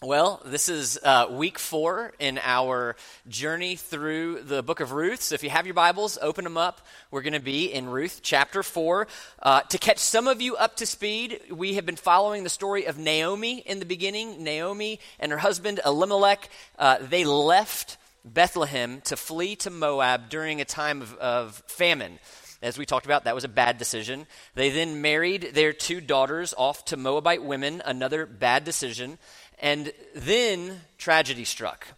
Well, this is uh, week four in our journey through the book of Ruth. So if you have your Bibles, open them up. We're going to be in Ruth chapter four. Uh, to catch some of you up to speed, we have been following the story of Naomi in the beginning. Naomi and her husband Elimelech, uh, they left Bethlehem to flee to Moab during a time of, of famine. As we talked about, that was a bad decision. They then married their two daughters off to Moabite women, another bad decision. And then tragedy struck.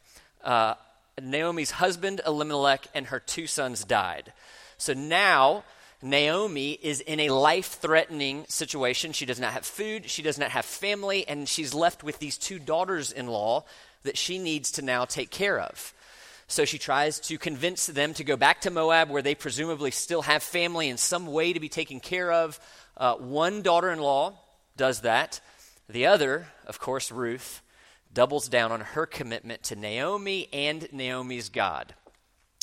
Uh, Naomi's husband, Elimelech, and her two sons died. So now Naomi is in a life threatening situation. She does not have food, she does not have family, and she's left with these two daughters in law that she needs to now take care of. So she tries to convince them to go back to Moab, where they presumably still have family in some way to be taken care of. Uh, one daughter in law does that. The other, of course, Ruth, doubles down on her commitment to Naomi and Naomi's God.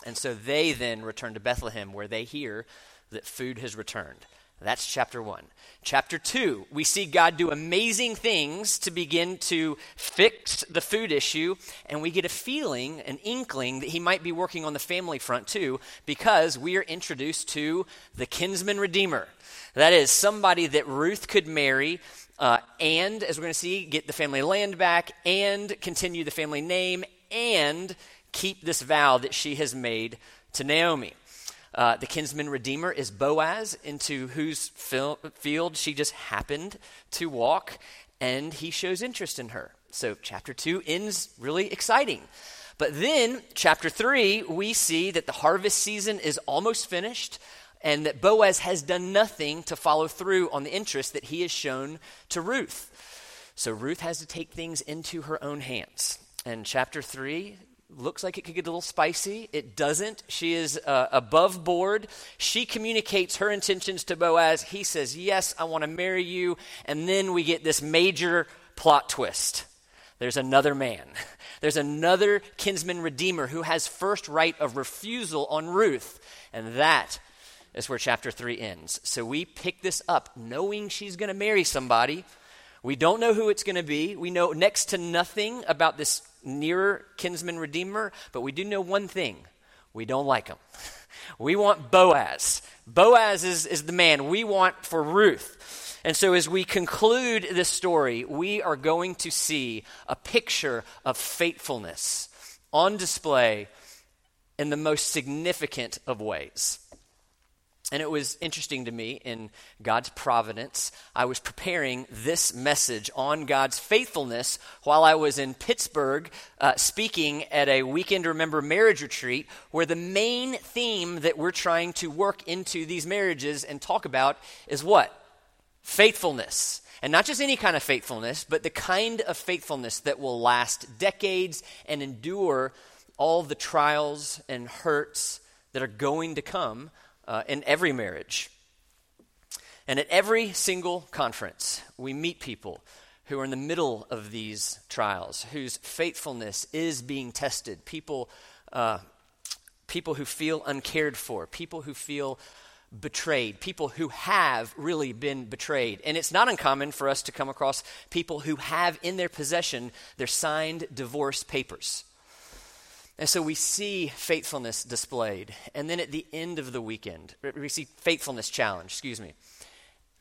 And so they then return to Bethlehem where they hear that food has returned. That's chapter one. Chapter two, we see God do amazing things to begin to fix the food issue, and we get a feeling, an inkling, that He might be working on the family front too, because we are introduced to the kinsman redeemer. That is, somebody that Ruth could marry uh, and, as we're going to see, get the family land back and continue the family name and keep this vow that she has made to Naomi. Uh, the kinsman redeemer is Boaz, into whose fil- field she just happened to walk, and he shows interest in her. So, chapter 2 ends really exciting. But then, chapter 3, we see that the harvest season is almost finished and that Boaz has done nothing to follow through on the interest that he has shown to Ruth. So Ruth has to take things into her own hands. And chapter 3 looks like it could get a little spicy. It doesn't. She is uh, above board. She communicates her intentions to Boaz. He says, Yes, I want to marry you. And then we get this major plot twist. There's another man. There's another kinsman redeemer who has first right of refusal on Ruth. And that is where chapter 3 ends. So we pick this up knowing she's going to marry somebody. We don't know who it's going to be. We know next to nothing about this nearer kinsman redeemer, but we do know one thing we don't like him. We want Boaz. Boaz is, is the man we want for Ruth. And so, as we conclude this story, we are going to see a picture of faithfulness on display in the most significant of ways. And it was interesting to me in God's providence. I was preparing this message on God's faithfulness while I was in Pittsburgh uh, speaking at a Weekend Remember Marriage Retreat, where the main theme that we're trying to work into these marriages and talk about is what? Faithfulness. And not just any kind of faithfulness, but the kind of faithfulness that will last decades and endure all the trials and hurts that are going to come uh, in every marriage. And at every single conference, we meet people who are in the middle of these trials, whose faithfulness is being tested. People, uh, people who feel uncared for, people who feel betrayed, people who have really been betrayed. And it's not uncommon for us to come across people who have in their possession their signed divorce papers. And so we see faithfulness displayed. And then at the end of the weekend, we see faithfulness challenge, excuse me.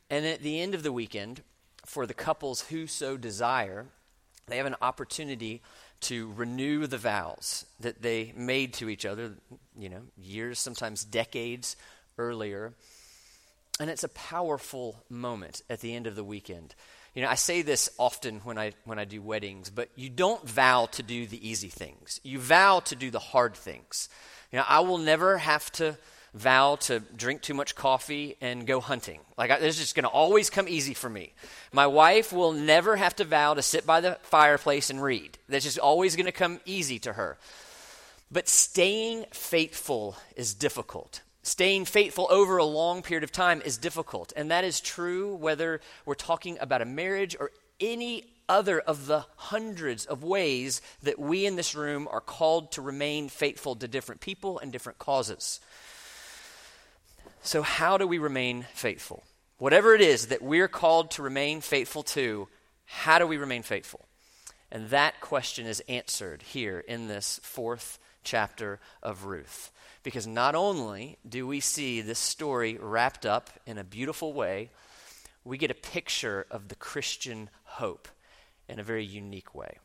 And at the end of the weekend, for the couples who so desire, they have an opportunity to renew the vows that they made to each other, you know, years, sometimes decades earlier. And it's a powerful moment at the end of the weekend. You know, I say this often when I, when I do weddings, but you don't vow to do the easy things. You vow to do the hard things. You know, I will never have to vow to drink too much coffee and go hunting. Like, I, this is just going to always come easy for me. My wife will never have to vow to sit by the fireplace and read. That's just always going to come easy to her. But staying faithful is difficult. Staying faithful over a long period of time is difficult. And that is true whether we're talking about a marriage or any other of the hundreds of ways that we in this room are called to remain faithful to different people and different causes. So, how do we remain faithful? Whatever it is that we're called to remain faithful to, how do we remain faithful? And that question is answered here in this fourth chapter of Ruth. Because not only do we see this story wrapped up in a beautiful way, we get a picture of the Christian hope in a very unique way.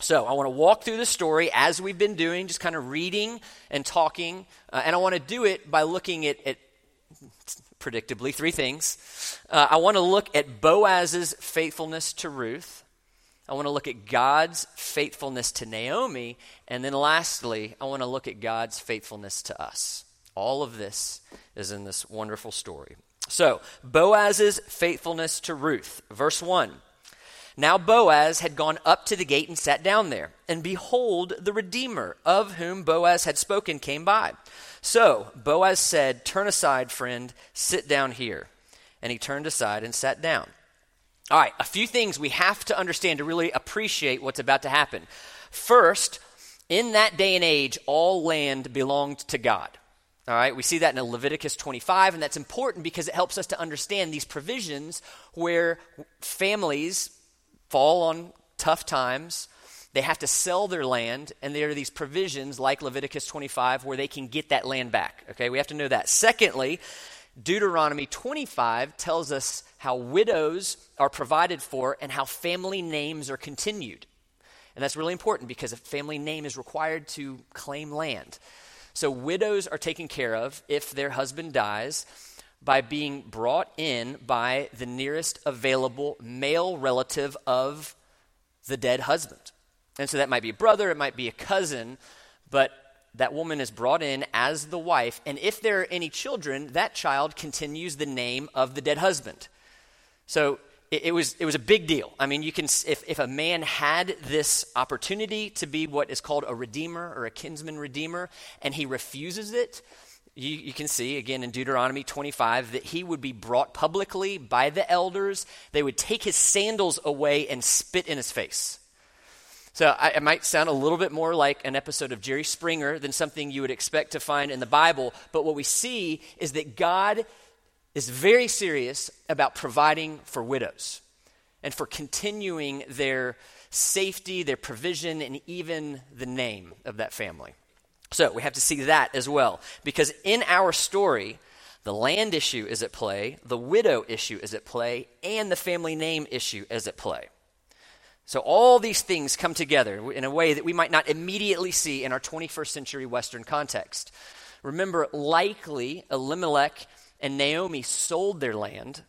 So, I want to walk through the story as we've been doing, just kind of reading and talking. Uh, and I want to do it by looking at, at predictably, three things. Uh, I want to look at Boaz's faithfulness to Ruth. I want to look at God's faithfulness to Naomi. And then lastly, I want to look at God's faithfulness to us. All of this is in this wonderful story. So, Boaz's faithfulness to Ruth. Verse 1. Now Boaz had gone up to the gate and sat down there. And behold, the Redeemer, of whom Boaz had spoken, came by. So Boaz said, Turn aside, friend, sit down here. And he turned aside and sat down. All right, a few things we have to understand to really appreciate what's about to happen. First, in that day and age, all land belonged to God. All right, we see that in Leviticus 25, and that's important because it helps us to understand these provisions where families fall on tough times. They have to sell their land, and there are these provisions like Leviticus 25 where they can get that land back. Okay, we have to know that. Secondly, Deuteronomy 25 tells us how widows are provided for and how family names are continued. And that's really important because a family name is required to claim land. So, widows are taken care of if their husband dies by being brought in by the nearest available male relative of the dead husband. And so that might be a brother, it might be a cousin, but that woman is brought in as the wife. And if there are any children, that child continues the name of the dead husband. So it, it was, it was a big deal. I mean, you can, if, if a man had this opportunity to be what is called a redeemer or a kinsman redeemer, and he refuses it, you, you, can see again in Deuteronomy 25 that he would be brought publicly by the elders. They would take his sandals away and spit in his face. So I, it might sound a little bit more like an episode of Jerry Springer than something you would expect to find in the Bible. But what we see is that God is very serious about providing for widows and for continuing their safety, their provision, and even the name of that family. So we have to see that as well. Because in our story, the land issue is at play, the widow issue is at play, and the family name issue is at play. So all these things come together in a way that we might not immediately see in our 21st century Western context. Remember, likely Elimelech and Naomi sold their land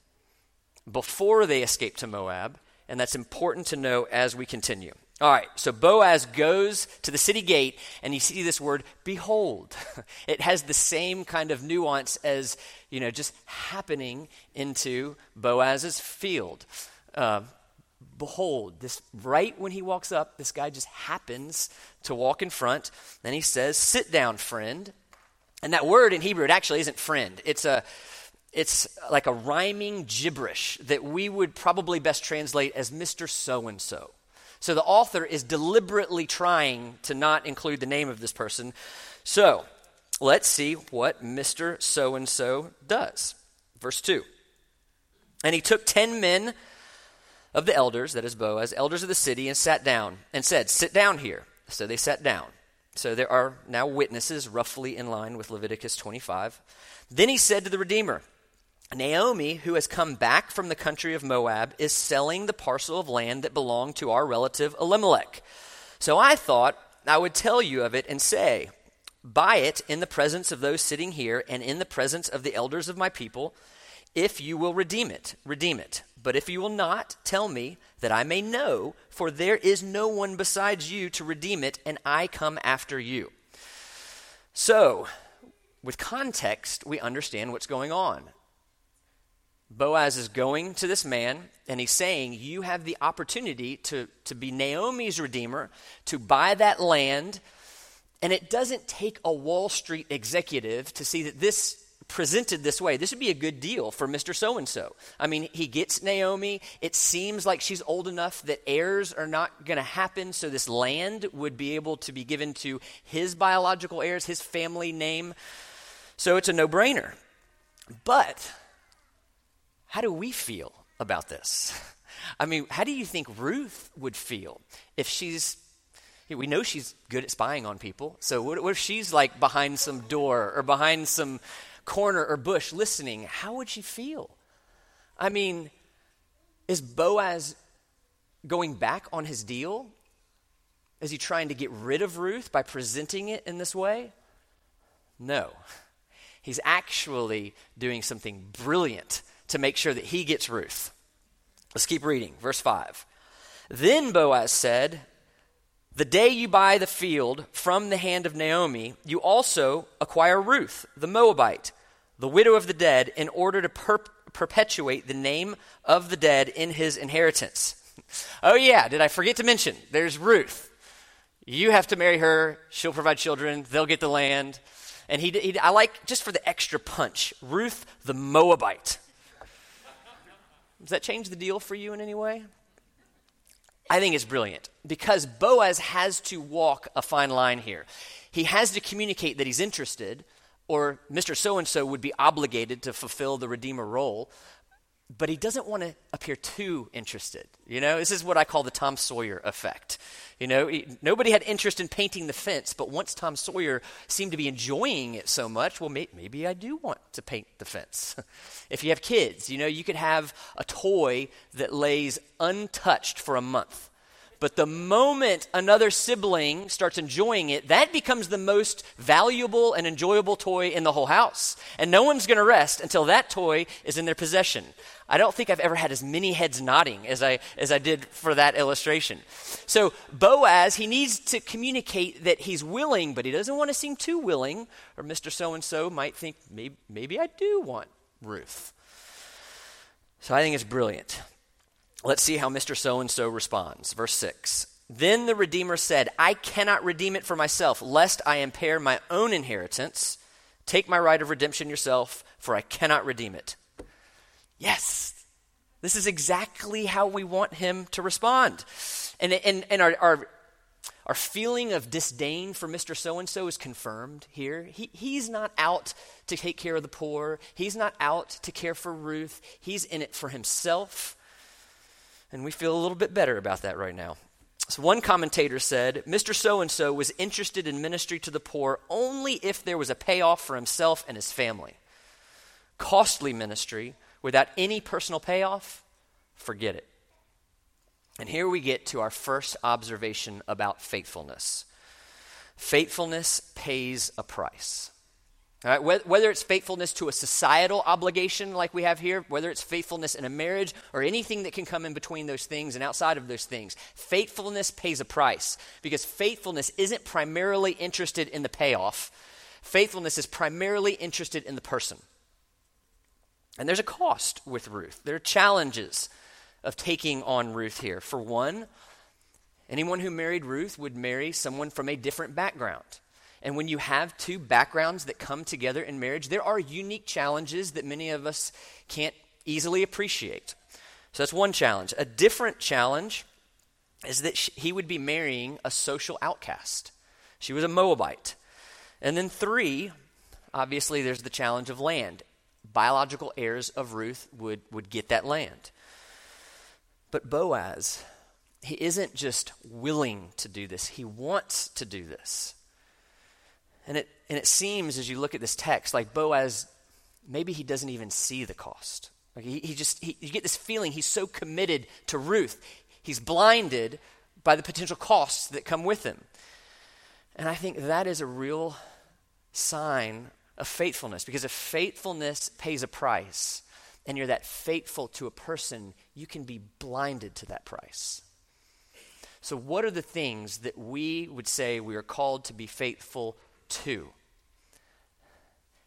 before they escaped to Moab, and that's important to know as we continue. All right, so Boaz goes to the city gate, and you see this word, behold. It has the same kind of nuance as, you know, just happening into Boaz's field. Uh, behold, this right when he walks up, this guy just happens to walk in front. Then he says, Sit down, friend. And that word in Hebrew, it actually isn't friend. It's a it's like a rhyming gibberish that we would probably best translate as Mr. So and so. So the author is deliberately trying to not include the name of this person. So let's see what Mr. So and so does. Verse 2. And he took ten men of the elders, that is Boaz, elders of the city, and sat down and said, Sit down here. So they sat down. So there are now witnesses roughly in line with Leviticus 25. Then he said to the Redeemer, Naomi, who has come back from the country of Moab, is selling the parcel of land that belonged to our relative Elimelech. So I thought I would tell you of it and say, Buy it in the presence of those sitting here and in the presence of the elders of my people. If you will redeem it, redeem it. But if you will not, tell me that I may know, for there is no one besides you to redeem it, and I come after you. So, with context, we understand what's going on. Boaz is going to this man and he's saying, You have the opportunity to, to be Naomi's redeemer, to buy that land. And it doesn't take a Wall Street executive to see that this presented this way. This would be a good deal for Mr. So and so. I mean, he gets Naomi. It seems like she's old enough that heirs are not going to happen, so this land would be able to be given to his biological heirs, his family name. So it's a no brainer. But how do we feel about this? I mean, how do you think Ruth would feel if she's we know she's good at spying on people. So what, what, if she's like behind some door or behind some corner or bush listening? How would she feel? I mean, is Boaz going back on his deal? Is he trying to get rid of Ruth by presenting it in this way? No. He's actually doing something brilliant to make sure that he gets Ruth. Let's keep reading. Verse 5. Then Boaz said, The day you buy the field from the hand of Naomi, you also acquire Ruth, the Moabite, the widow of the dead, in order to per- perpetuate the name of the dead in his inheritance. oh, yeah, did I forget to mention? There's Ruth. You have to marry her, she'll provide children, they'll get the land. And he, he I like, just for the extra punch, Ruth the Moabite. Does that change the deal for you in any way? I think it's brilliant because Boaz has to walk a fine line here. He has to communicate that he's interested, or Mr. So and so would be obligated to fulfill the Redeemer role, but he doesn't want to appear too interested. You know, this is what I call the Tom Sawyer effect. You know, he, nobody had interest in painting the fence, but once Tom Sawyer seemed to be enjoying it so much, well, may, maybe I do want to paint the fence. if you have kids, you know, you could have a toy that lays untouched for a month. But the moment another sibling starts enjoying it, that becomes the most valuable and enjoyable toy in the whole house. And no one's going to rest until that toy is in their possession. I don't think I've ever had as many heads nodding as I, as I did for that illustration. So, Boaz, he needs to communicate that he's willing, but he doesn't want to seem too willing, or Mr. So and so might think, maybe, maybe I do want Ruth. So, I think it's brilliant. Let's see how Mr. So and so responds. Verse 6. Then the Redeemer said, I cannot redeem it for myself, lest I impair my own inheritance. Take my right of redemption yourself, for I cannot redeem it. Yes, this is exactly how we want him to respond. And, and, and our, our, our feeling of disdain for Mr. So and so is confirmed here. He, he's not out to take care of the poor, he's not out to care for Ruth, he's in it for himself and we feel a little bit better about that right now. So one commentator said, Mr. So and so was interested in ministry to the poor only if there was a payoff for himself and his family. Costly ministry without any personal payoff, forget it. And here we get to our first observation about faithfulness. Faithfulness pays a price. Right, whether it's faithfulness to a societal obligation like we have here, whether it's faithfulness in a marriage or anything that can come in between those things and outside of those things, faithfulness pays a price because faithfulness isn't primarily interested in the payoff. Faithfulness is primarily interested in the person. And there's a cost with Ruth. There are challenges of taking on Ruth here. For one, anyone who married Ruth would marry someone from a different background. And when you have two backgrounds that come together in marriage, there are unique challenges that many of us can't easily appreciate. So that's one challenge. A different challenge is that she, he would be marrying a social outcast. She was a Moabite. And then three, obviously, there's the challenge of land. Biological heirs of Ruth would, would get that land. But Boaz, he isn't just willing to do this, he wants to do this. And it, and it seems as you look at this text like Boaz, maybe he doesn't even see the cost. Like he, he just, he, you get this feeling he's so committed to Ruth, he's blinded by the potential costs that come with him. And I think that is a real sign of faithfulness because if faithfulness pays a price and you're that faithful to a person, you can be blinded to that price. So, what are the things that we would say we are called to be faithful to?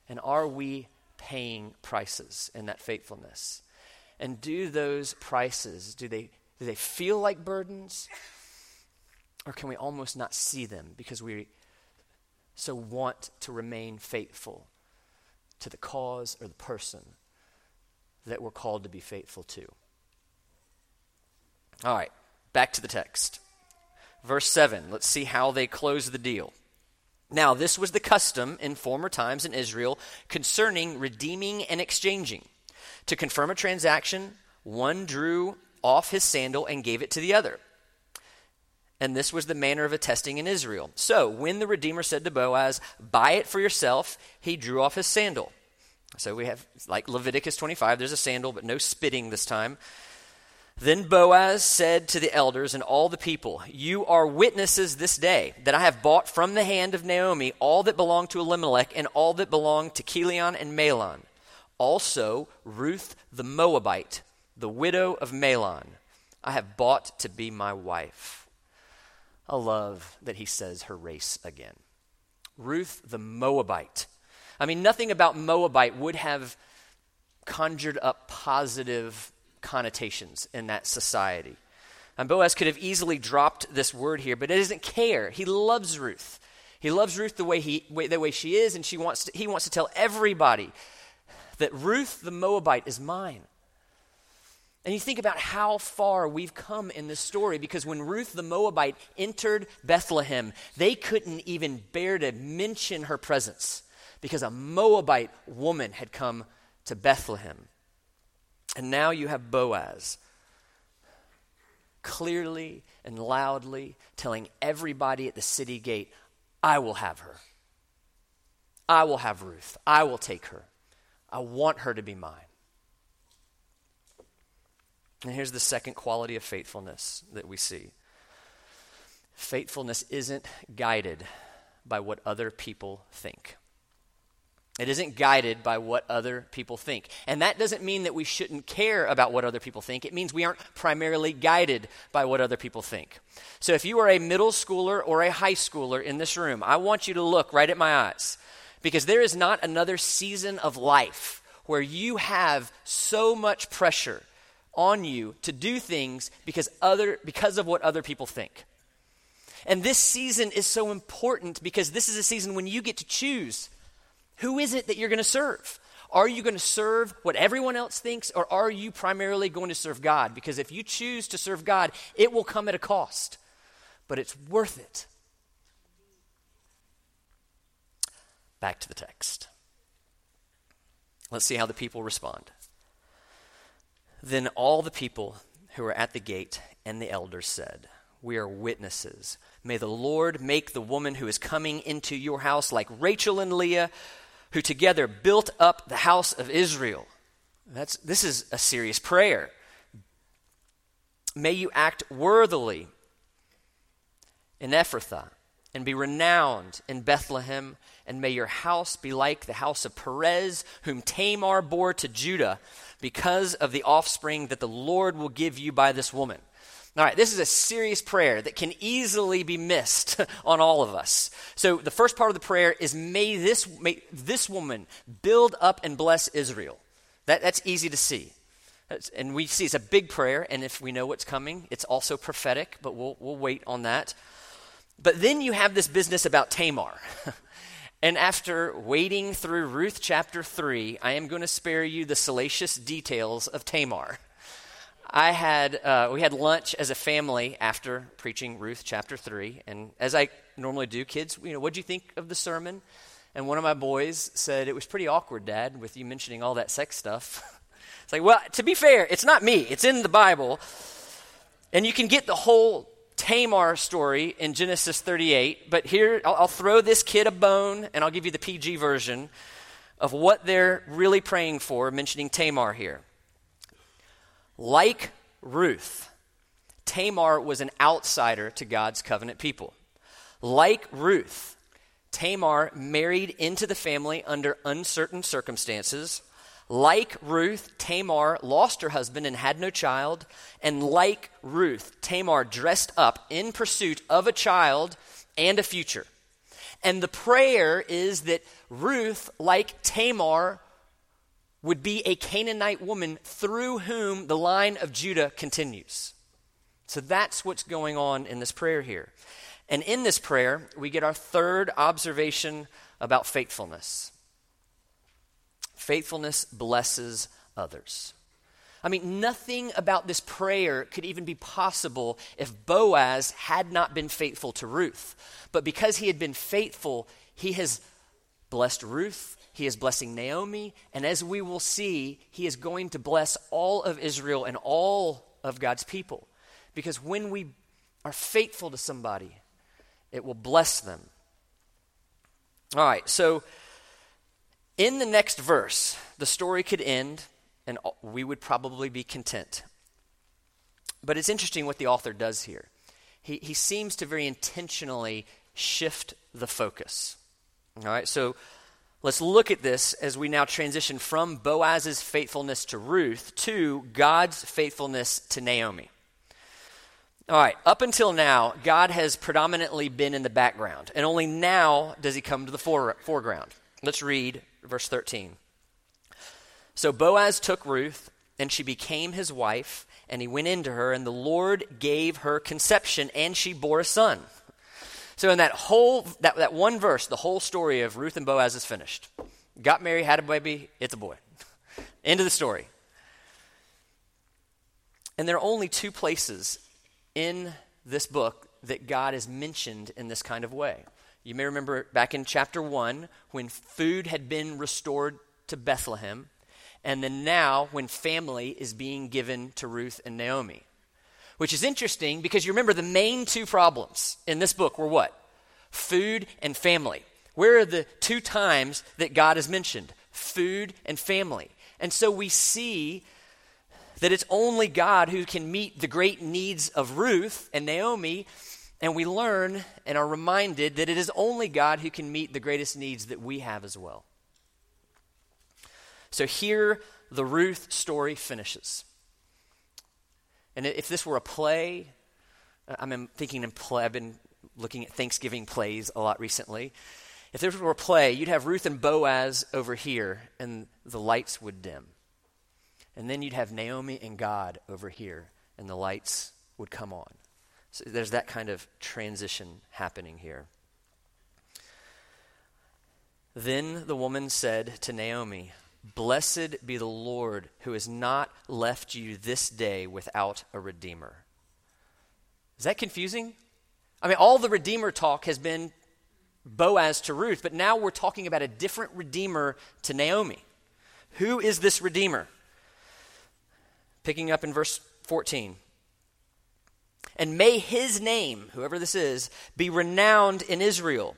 And are we paying prices in that faithfulness? And do those prices, do they, do they feel like burdens? Or can we almost not see them because we so want to remain faithful to the cause or the person that we're called to be faithful to? All right, back to the text. Verse 7, let's see how they close the deal. Now, this was the custom in former times in Israel concerning redeeming and exchanging. To confirm a transaction, one drew off his sandal and gave it to the other. And this was the manner of attesting in Israel. So when the Redeemer said to Boaz, Buy it for yourself, he drew off his sandal. So we have, like Leviticus 25, there's a sandal, but no spitting this time. Then Boaz said to the elders and all the people, You are witnesses this day that I have bought from the hand of Naomi all that belonged to Elimelech and all that belonged to Chilion and Mahlon. Also Ruth the Moabite, the widow of Mahlon, I have bought to be my wife. I love that he says her race again. Ruth the Moabite. I mean, nothing about Moabite would have conjured up positive connotations in that society. And Boaz could have easily dropped this word here, but he doesn't care. He loves Ruth. He loves Ruth the way, he, the way she is, and she wants to, he wants to tell everybody that Ruth the Moabite is mine. And you think about how far we've come in this story because when Ruth the Moabite entered Bethlehem, they couldn't even bear to mention her presence because a Moabite woman had come to Bethlehem. And now you have Boaz clearly and loudly telling everybody at the city gate, I will have her. I will have Ruth. I will take her. I want her to be mine. And here's the second quality of faithfulness that we see faithfulness isn't guided by what other people think. It isn't guided by what other people think. And that doesn't mean that we shouldn't care about what other people think. It means we aren't primarily guided by what other people think. So if you are a middle schooler or a high schooler in this room, I want you to look right at my eyes because there is not another season of life where you have so much pressure on you to do things because other because of what other people think. And this season is so important because this is a season when you get to choose who is it that you're going to serve? Are you going to serve what everyone else thinks, or are you primarily going to serve God? Because if you choose to serve God, it will come at a cost, but it's worth it. Back to the text. Let's see how the people respond. Then all the people who were at the gate and the elders said, We are witnesses. May the Lord make the woman who is coming into your house like Rachel and Leah who together built up the house of Israel. That's, this is a serious prayer. May you act worthily in Ephrathah and be renowned in Bethlehem, and may your house be like the house of Perez, whom Tamar bore to Judah, because of the offspring that the Lord will give you by this woman. All right, this is a serious prayer that can easily be missed on all of us. So the first part of the prayer is may this, may this woman build up and bless Israel. That, that's easy to see. That's, and we see it's a big prayer, and if we know what's coming, it's also prophetic, but we'll, we'll wait on that. But then you have this business about Tamar. and after wading through Ruth chapter 3, I am going to spare you the salacious details of Tamar. I had uh, we had lunch as a family after preaching Ruth chapter three, and as I normally do, kids, you know, what do you think of the sermon? And one of my boys said it was pretty awkward, Dad, with you mentioning all that sex stuff. it's like, well, to be fair, it's not me; it's in the Bible, and you can get the whole Tamar story in Genesis 38. But here, I'll, I'll throw this kid a bone, and I'll give you the PG version of what they're really praying for, mentioning Tamar here. Like Ruth, Tamar was an outsider to God's covenant people. Like Ruth, Tamar married into the family under uncertain circumstances. Like Ruth, Tamar lost her husband and had no child. And like Ruth, Tamar dressed up in pursuit of a child and a future. And the prayer is that Ruth, like Tamar, would be a Canaanite woman through whom the line of Judah continues. So that's what's going on in this prayer here. And in this prayer, we get our third observation about faithfulness faithfulness blesses others. I mean, nothing about this prayer could even be possible if Boaz had not been faithful to Ruth. But because he had been faithful, he has blessed Ruth he is blessing Naomi, and as we will see, he is going to bless all of Israel and all of God's people. Because when we are faithful to somebody, it will bless them. All right, so in the next verse, the story could end and we would probably be content. But it's interesting what the author does here. He, he seems to very intentionally shift the focus. All right, so let's look at this as we now transition from Boaz's faithfulness to Ruth to God's faithfulness to Naomi. All right, up until now, God has predominantly been in the background, and only now does he come to the fore- foreground. Let's read verse 13. So Boaz took Ruth, and she became his wife, and he went into her, and the Lord gave her conception, and she bore a son. So in that whole that, that one verse, the whole story of Ruth and Boaz is finished. Got married, had a baby, it's a boy. End of the story. And there are only two places in this book that God is mentioned in this kind of way. You may remember back in chapter 1 when food had been restored to Bethlehem, and then now when family is being given to Ruth and Naomi. Which is interesting because you remember the main two problems in this book were what? Food and family. Where are the two times that God is mentioned? Food and family. And so we see that it's only God who can meet the great needs of Ruth and Naomi. And we learn and are reminded that it is only God who can meet the greatest needs that we have as well. So here, the Ruth story finishes. And if this were a play, uh, I'm thinking in play, I've been looking at Thanksgiving plays a lot recently. If this were a play, you'd have Ruth and Boaz over here, and the lights would dim. And then you'd have Naomi and God over here, and the lights would come on. So there's that kind of transition happening here. Then the woman said to Naomi, Blessed be the Lord who has not left you this day without a redeemer. Is that confusing? I mean, all the redeemer talk has been Boaz to Ruth, but now we're talking about a different redeemer to Naomi. Who is this redeemer? Picking up in verse 14. And may his name, whoever this is, be renowned in Israel.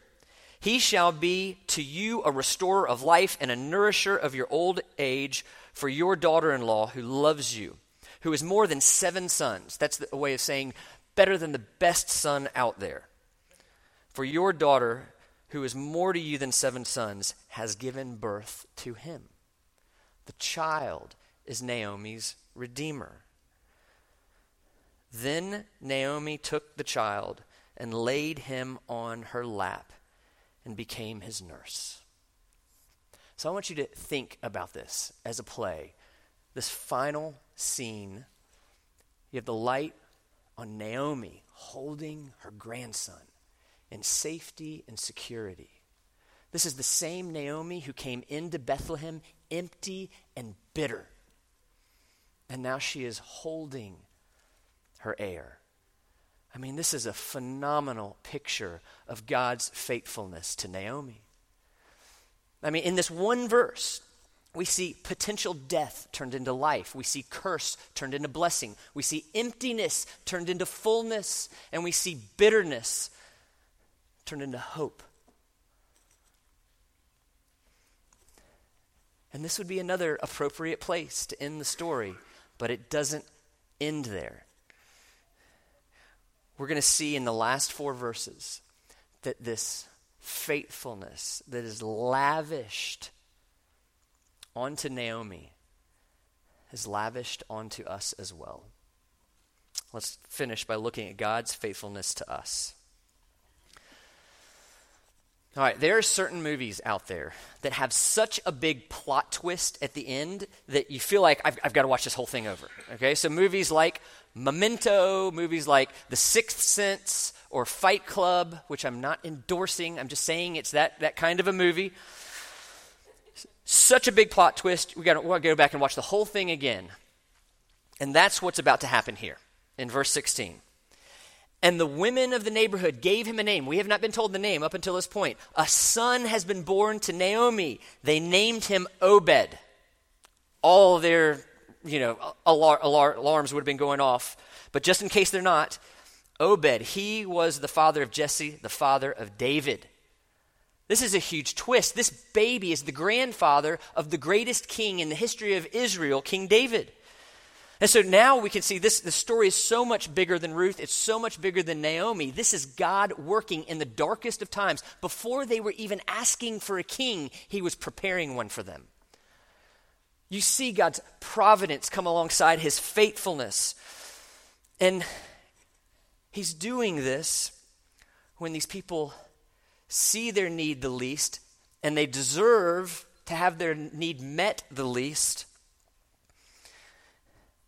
He shall be to you a restorer of life and a nourisher of your old age for your daughter in law who loves you, who is more than seven sons. That's a way of saying better than the best son out there. For your daughter, who is more to you than seven sons, has given birth to him. The child is Naomi's redeemer. Then Naomi took the child and laid him on her lap and became his nurse. So I want you to think about this as a play. This final scene, you have the light on Naomi holding her grandson in safety and security. This is the same Naomi who came into Bethlehem empty and bitter. And now she is holding her heir. I mean, this is a phenomenal picture of God's faithfulness to Naomi. I mean, in this one verse, we see potential death turned into life. We see curse turned into blessing. We see emptiness turned into fullness. And we see bitterness turned into hope. And this would be another appropriate place to end the story but it doesn't end there. We're going to see in the last four verses that this faithfulness that is lavished onto Naomi is lavished onto us as well. Let's finish by looking at God's faithfulness to us. All right, there are certain movies out there that have such a big plot twist at the end that you feel like I've, I've got to watch this whole thing over. Okay, so movies like Memento, movies like The Sixth Sense or Fight Club, which I'm not endorsing, I'm just saying it's that, that kind of a movie. Such a big plot twist, we got to go back and watch the whole thing again. And that's what's about to happen here in verse 16. And the women of the neighborhood gave him a name. We have not been told the name up until this point. A son has been born to Naomi. They named him Obed. All their you know, alar- alar- alarms would have been going off. But just in case they're not, Obed, he was the father of Jesse, the father of David. This is a huge twist. This baby is the grandfather of the greatest king in the history of Israel, King David. And so now we can see this the story is so much bigger than Ruth. It's so much bigger than Naomi. This is God working in the darkest of times. Before they were even asking for a king, he was preparing one for them. You see God's providence come alongside his faithfulness. And he's doing this when these people see their need the least and they deserve to have their need met the least.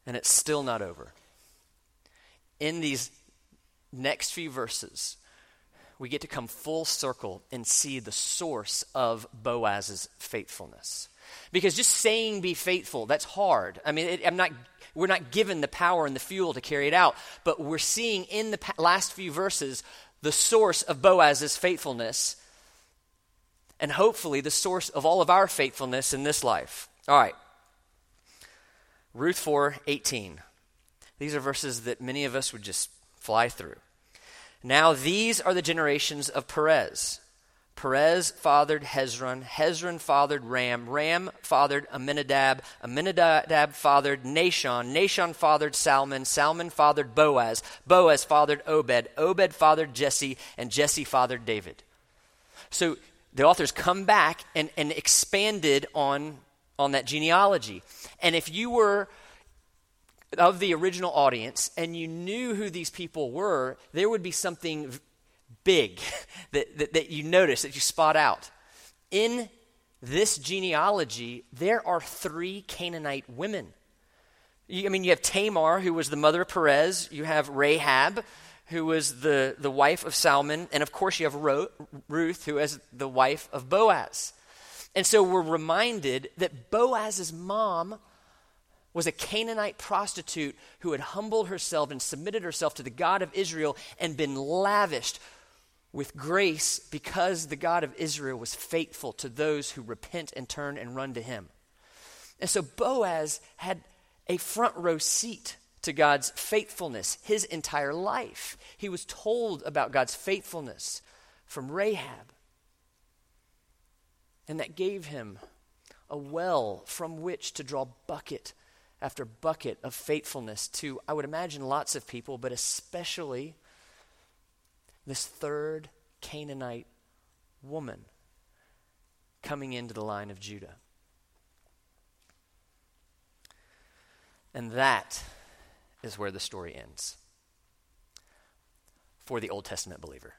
And it's still not over. In these next few verses, we get to come full circle and see the source of Boaz's faithfulness. Because just saying be faithful, that's hard. I mean, it, I'm not, we're not given the power and the fuel to carry it out, but we're seeing in the last few verses the source of Boaz's faithfulness and hopefully the source of all of our faithfulness in this life. All right. Ruth 4 18. These are verses that many of us would just fly through. Now, these are the generations of Perez. Perez fathered Hezron. Hezron fathered Ram. Ram fathered Amminadab. Amminadab fathered Nahshon. Nahshon fathered Salmon. Salmon fathered Boaz. Boaz fathered Obed. Obed fathered Jesse. And Jesse fathered David. So the authors come back and, and expanded on, on that genealogy. And if you were of the original audience and you knew who these people were, there would be something big that, that, that you notice, that you spot out. In this genealogy, there are three Canaanite women. You, I mean, you have Tamar, who was the mother of Perez. You have Rahab, who was the, the wife of Salmon. And of course, you have Ro- Ruth, who is the wife of Boaz. And so we're reminded that Boaz's mom was a Canaanite prostitute who had humbled herself and submitted herself to the God of Israel and been lavished with grace because the God of Israel was faithful to those who repent and turn and run to him. And so Boaz had a front row seat to God's faithfulness his entire life. He was told about God's faithfulness from Rahab. And that gave him a well from which to draw bucket after bucket of faithfulness to, I would imagine, lots of people, but especially this third Canaanite woman coming into the line of Judah. And that is where the story ends for the Old Testament believer.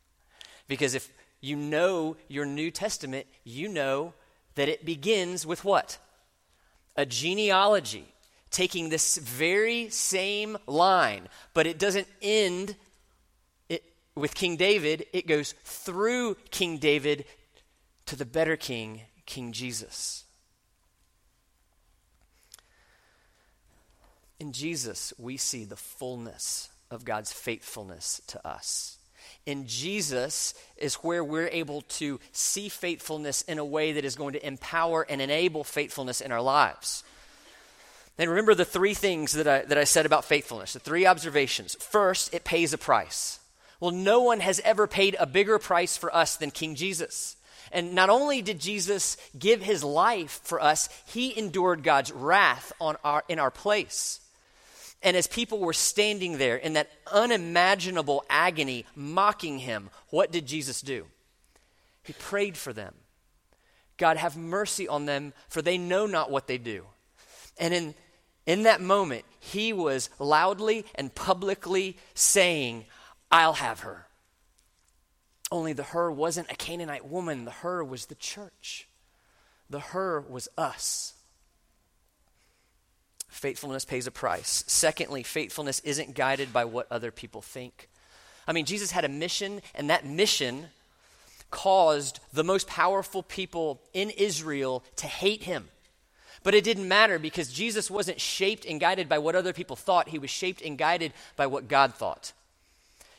because if you know your New Testament, you know that it begins with what? A genealogy, taking this very same line, but it doesn't end with King David, it goes through King David to the better king, King Jesus. In Jesus, we see the fullness of God's faithfulness to us. In Jesus is where we're able to see faithfulness in a way that is going to empower and enable faithfulness in our lives. And remember the three things that I, that I said about faithfulness, the three observations. First, it pays a price. Well, no one has ever paid a bigger price for us than King Jesus. And not only did Jesus give his life for us, he endured God's wrath on our, in our place. And as people were standing there in that unimaginable agony, mocking him, what did Jesus do? He prayed for them. God, have mercy on them, for they know not what they do. And in, in that moment, he was loudly and publicly saying, I'll have her. Only the her wasn't a Canaanite woman, the her was the church. The her was us. Faithfulness pays a price. Secondly, faithfulness isn't guided by what other people think. I mean, Jesus had a mission, and that mission caused the most powerful people in Israel to hate him. But it didn't matter because Jesus wasn't shaped and guided by what other people thought, he was shaped and guided by what God thought.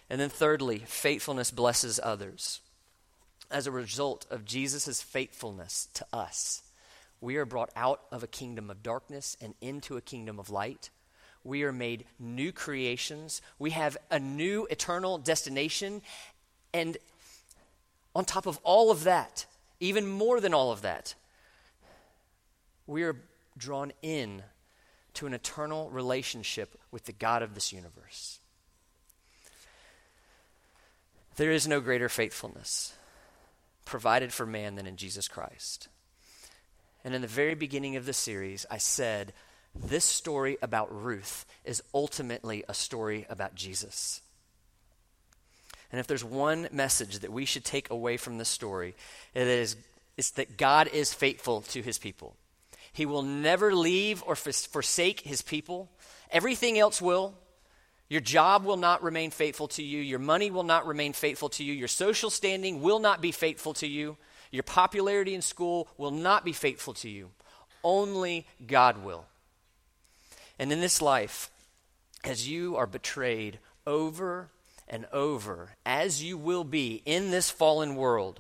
And then, thirdly, faithfulness blesses others. As a result of Jesus' faithfulness to us, We are brought out of a kingdom of darkness and into a kingdom of light. We are made new creations. We have a new eternal destination. And on top of all of that, even more than all of that, we are drawn in to an eternal relationship with the God of this universe. There is no greater faithfulness provided for man than in Jesus Christ. And in the very beginning of the series, I said this story about Ruth is ultimately a story about Jesus. And if there's one message that we should take away from this story, it is it's that God is faithful to his people. He will never leave or forsake his people. Everything else will. Your job will not remain faithful to you. Your money will not remain faithful to you. Your social standing will not be faithful to you. Your popularity in school will not be faithful to you. Only God will. And in this life, as you are betrayed over and over, as you will be in this fallen world,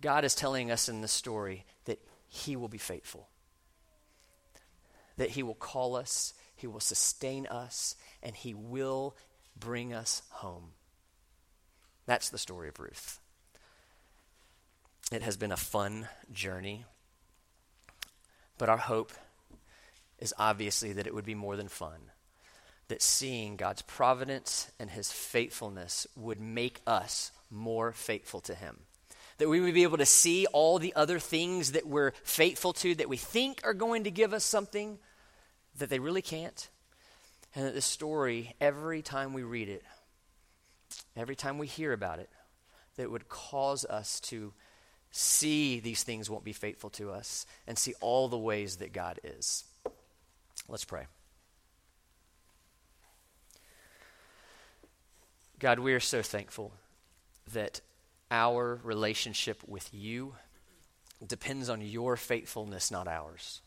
God is telling us in this story that He will be faithful, that He will call us, He will sustain us, and He will bring us home. That's the story of Ruth. It has been a fun journey, but our hope is obviously that it would be more than fun. That seeing God's providence and his faithfulness would make us more faithful to him. That we would be able to see all the other things that we're faithful to, that we think are going to give us something, that they really can't. And that this story, every time we read it, every time we hear about it, that it would cause us to see these things won't be faithful to us and see all the ways that God is. Let's pray. God, we are so thankful that our relationship with you depends on your faithfulness, not ours.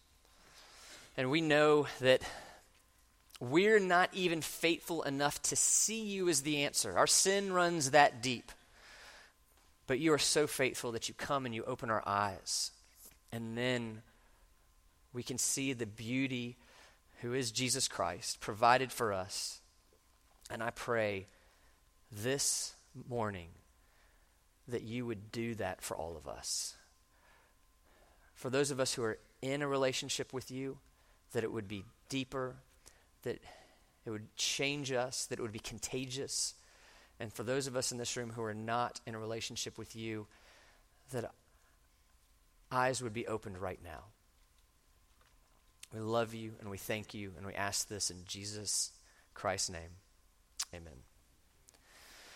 And we know that we're not even faithful enough to see you as the answer. Our sin runs that deep. But you are so faithful that you come and you open our eyes. And then we can see the beauty who is Jesus Christ, provided for us. And I pray this morning that you would do that for all of us. For those of us who are in a relationship with you, that it would be deeper, that it would change us, that it would be contagious. And for those of us in this room who are not in a relationship with you, that eyes would be opened right now. We love you and we thank you and we ask this in Jesus Christ's name. Amen.